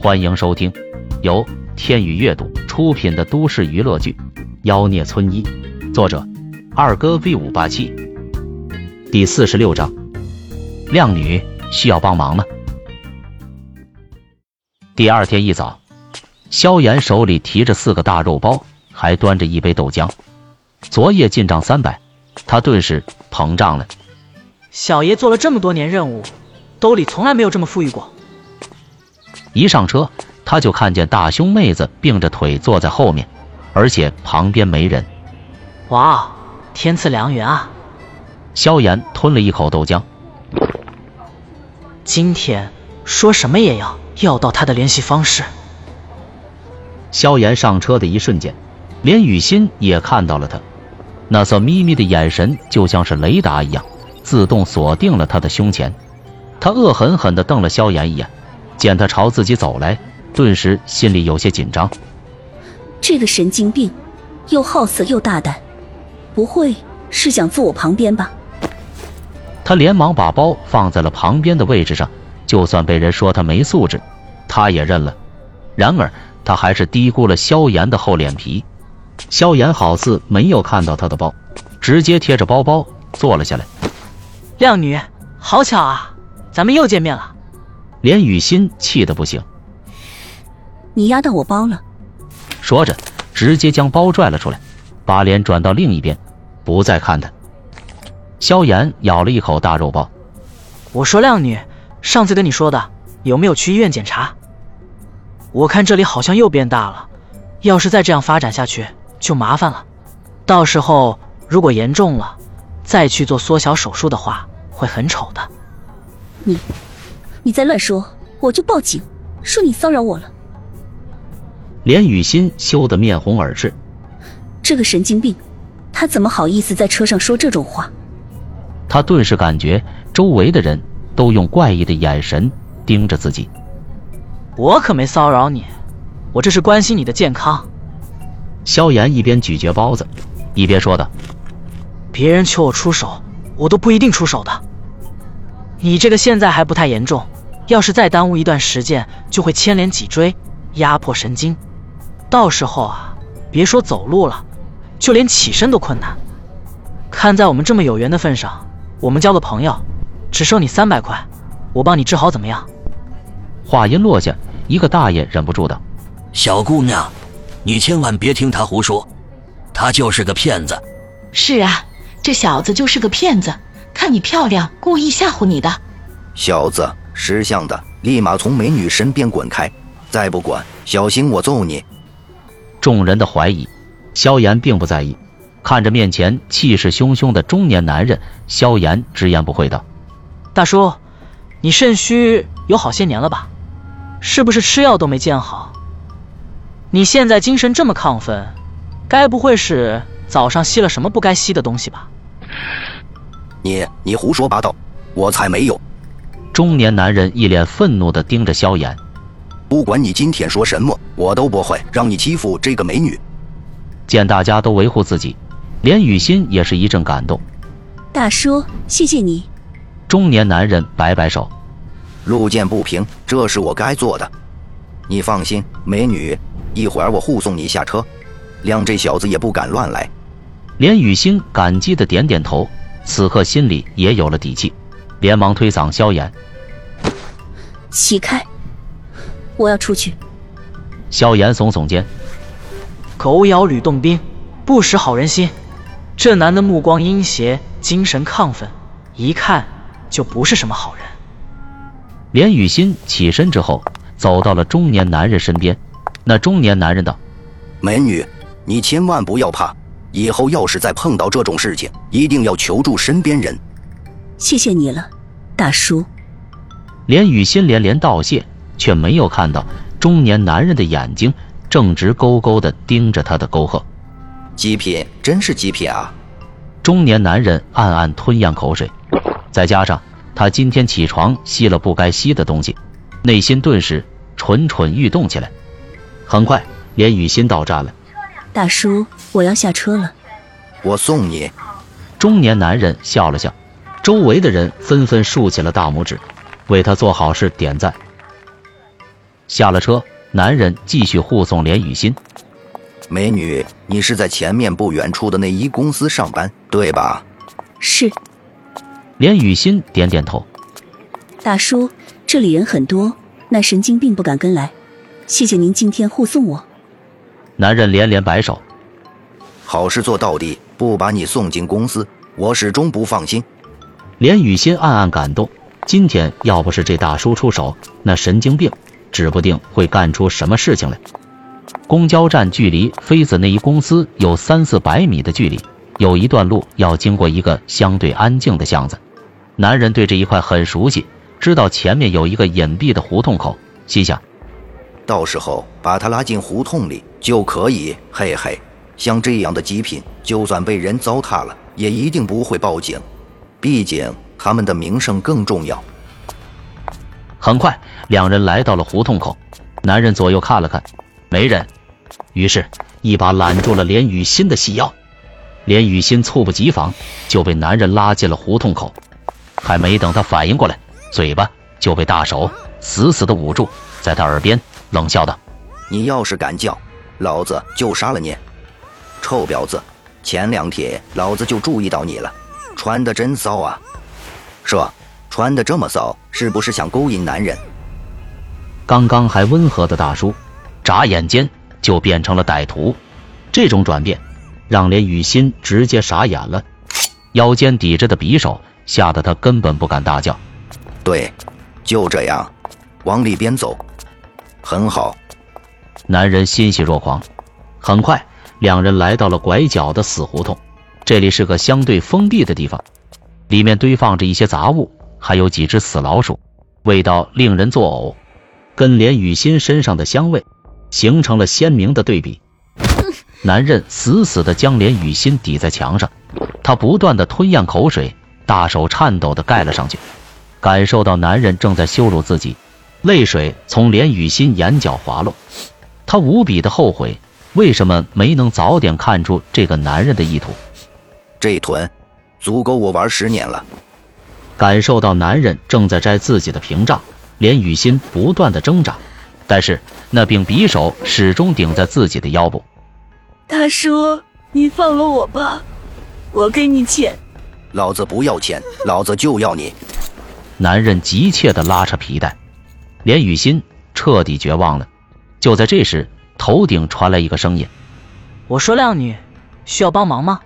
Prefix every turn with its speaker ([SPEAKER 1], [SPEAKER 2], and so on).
[SPEAKER 1] 欢迎收听由天宇阅读出品的都市娱乐剧《妖孽村医》，作者二哥 V 五八七，第四十六章。靓女需要帮忙吗？第二天一早，萧炎手里提着四个大肉包，还端着一杯豆浆。昨夜进账三百，他顿时膨胀了。
[SPEAKER 2] 小爷做了这么多年任务，兜里从来没有这么富裕过。
[SPEAKER 1] 一上车，他就看见大胸妹子并着腿坐在后面，而且旁边没人。
[SPEAKER 2] 哇，天赐良缘啊！
[SPEAKER 1] 萧炎吞了一口豆浆，
[SPEAKER 2] 今天说什么也要要到他的联系方式。
[SPEAKER 1] 萧炎上车的一瞬间，连雨欣也看到了他，那色眯眯的眼神就像是雷达一样，自动锁定了他的胸前。他恶狠狠地瞪了萧炎一眼。见他朝自己走来，顿时心里有些紧张。
[SPEAKER 3] 这个神经病，又好色又大胆，不会是想坐我旁边吧？
[SPEAKER 1] 他连忙把包放在了旁边的位置上，就算被人说他没素质，他也认了。然而他还是低估了萧炎的厚脸皮。萧炎好似没有看到他的包，直接贴着包包坐了下来。
[SPEAKER 2] 靓女，好巧啊，咱们又见面了。
[SPEAKER 1] 连雨欣气得不行，
[SPEAKER 3] 你压到我包了！
[SPEAKER 1] 说着，直接将包拽了出来，把脸转到另一边，不再看他。萧炎咬了一口大肉包，
[SPEAKER 2] 我说靓女，上次跟你说的，有没有去医院检查？我看这里好像又变大了，要是再这样发展下去，就麻烦了。到时候如果严重了，再去做缩小手术的话，会很丑的。
[SPEAKER 3] 你。你再乱说，我就报警，说你骚扰我了。
[SPEAKER 1] 连雨欣羞得面红耳赤，
[SPEAKER 3] 这个神经病，他怎么好意思在车上说这种话？
[SPEAKER 1] 他顿时感觉周围的人都用怪异的眼神盯着自己。
[SPEAKER 2] 我可没骚扰你，我这是关心你的健康。
[SPEAKER 1] 萧炎一边咀嚼包子，一边说道：“
[SPEAKER 2] 别人求我出手，我都不一定出手的。你这个现在还不太严重。”要是再耽误一段时间，就会牵连脊椎，压迫神经，到时候啊，别说走路了，就连起身都困难。看在我们这么有缘的份上，我们交个朋友，只收你三百块，我帮你治好，怎么样？
[SPEAKER 1] 话音落下，一个大爷忍不住道：“
[SPEAKER 4] 小姑娘，你千万别听他胡说，他就是个骗子。”
[SPEAKER 5] 是啊，这小子就是个骗子，看你漂亮，故意吓唬你的。
[SPEAKER 6] 小子。识相的，立马从美女身边滚开！再不管，小心我揍你！
[SPEAKER 1] 众人的怀疑，萧炎并不在意。看着面前气势汹汹的中年男人，萧炎直言不讳道：“
[SPEAKER 2] 大叔，你肾虚有好些年了吧？是不是吃药都没见好？你现在精神这么亢奋，该不会是早上吸了什么不该吸的东西吧？”
[SPEAKER 6] 你你胡说八道，我才没有！
[SPEAKER 1] 中年男人一脸愤怒地盯着萧炎，
[SPEAKER 6] 不管你今天说什么，我都不会让你欺负这个美女。
[SPEAKER 1] 见大家都维护自己，连雨欣也是一阵感动。
[SPEAKER 3] 大叔，谢谢你。
[SPEAKER 1] 中年男人摆摆手，
[SPEAKER 6] 路见不平，这是我该做的。你放心，美女，一会儿我护送你下车，谅这小子也不敢乱来。
[SPEAKER 1] 连雨欣感激的点点头，此刻心里也有了底气，连忙推搡萧炎。
[SPEAKER 3] 起开！我要出去。
[SPEAKER 1] 萧炎耸耸肩，
[SPEAKER 2] 狗咬吕洞宾，不识好人心。这男的目光阴邪，精神亢奋，一看就不是什么好人。
[SPEAKER 1] 连雨欣起身之后，走到了中年男人身边。那中年男人道：“
[SPEAKER 6] 美女，你千万不要怕，以后要是再碰到这种事情，一定要求助身边人。”
[SPEAKER 3] 谢谢你了，大叔。
[SPEAKER 1] 连雨欣连连道谢，却没有看到中年男人的眼睛正直勾勾的盯着他的沟壑。
[SPEAKER 6] 极品，真是极品啊！
[SPEAKER 1] 中年男人暗暗吞咽口水，再加上他今天起床吸了不该吸的东西，内心顿时蠢蠢欲动起来。很快，连雨欣到站了。
[SPEAKER 3] 大叔，我要下车了。
[SPEAKER 6] 我送你。
[SPEAKER 1] 中年男人笑了笑，周围的人纷纷竖起了大拇指。为他做好事点赞。下了车，男人继续护送连雨欣。
[SPEAKER 6] 美女，你是在前面不远处的内衣公司上班，对吧？
[SPEAKER 3] 是。
[SPEAKER 1] 连雨欣点点头。
[SPEAKER 3] 大叔，这里人很多，那神经病不敢跟来。谢谢您今天护送我。
[SPEAKER 1] 男人连连摆手。
[SPEAKER 6] 好事做到底，不把你送进公司，我始终不放心。
[SPEAKER 1] 连雨欣暗暗感动，今天要不是这大叔出手，那神经病指不定会干出什么事情来。公交站距离妃子内衣公司有三四百米的距离，有一段路要经过一个相对安静的巷子。男人对这一块很熟悉，知道前面有一个隐蔽的胡同口，心想：
[SPEAKER 6] 到时候把他拉进胡同里就可以。嘿嘿，像这样的极品，就算被人糟蹋了，也一定不会报警，毕竟他们的名声更重要。
[SPEAKER 1] 很快，两人来到了胡同口，男人左右看了看，没人，于是，一把揽住了连雨欣的细腰。连雨欣猝不及防，就被男人拉进了胡同口。还没等他反应过来，嘴巴就被大手死死的捂住，在他耳边冷笑道：“
[SPEAKER 6] 你要是敢叫，老子就杀了你！臭婊子！前两天老子就注意到你了，穿的真骚啊！说，穿的这么骚，是不是想勾引男人？”
[SPEAKER 1] 刚刚还温和的大叔，眨眼间就变成了歹徒，这种转变让连雨欣直接傻眼了，腰间抵着的匕首。吓得他根本不敢大叫。
[SPEAKER 6] 对，就这样，往里边走，很好。
[SPEAKER 1] 男人欣喜若狂。很快，两人来到了拐角的死胡同。这里是个相对封闭的地方，里面堆放着一些杂物，还有几只死老鼠，味道令人作呕，跟连雨欣身上的香味形成了鲜明的对比。男人死死的将连雨欣抵在墙上，他不断的吞咽口水。大手颤抖的盖了上去，感受到男人正在羞辱自己，泪水从连雨欣眼角滑落。他无比的后悔，为什么没能早点看出这个男人的意图。
[SPEAKER 6] 这臀，足够我玩十年了。
[SPEAKER 1] 感受到男人正在摘自己的屏障，连雨欣不断的挣扎，但是那柄匕首始终顶在自己的腰部。
[SPEAKER 7] 大叔，你放了我吧，我给你钱。
[SPEAKER 6] 老子不要钱，老子就要你！
[SPEAKER 1] 男人急切的拉扯皮带，连雨欣彻底绝望了。就在这时，头顶传来一个声音：“
[SPEAKER 2] 我说靓女，需要帮忙吗？”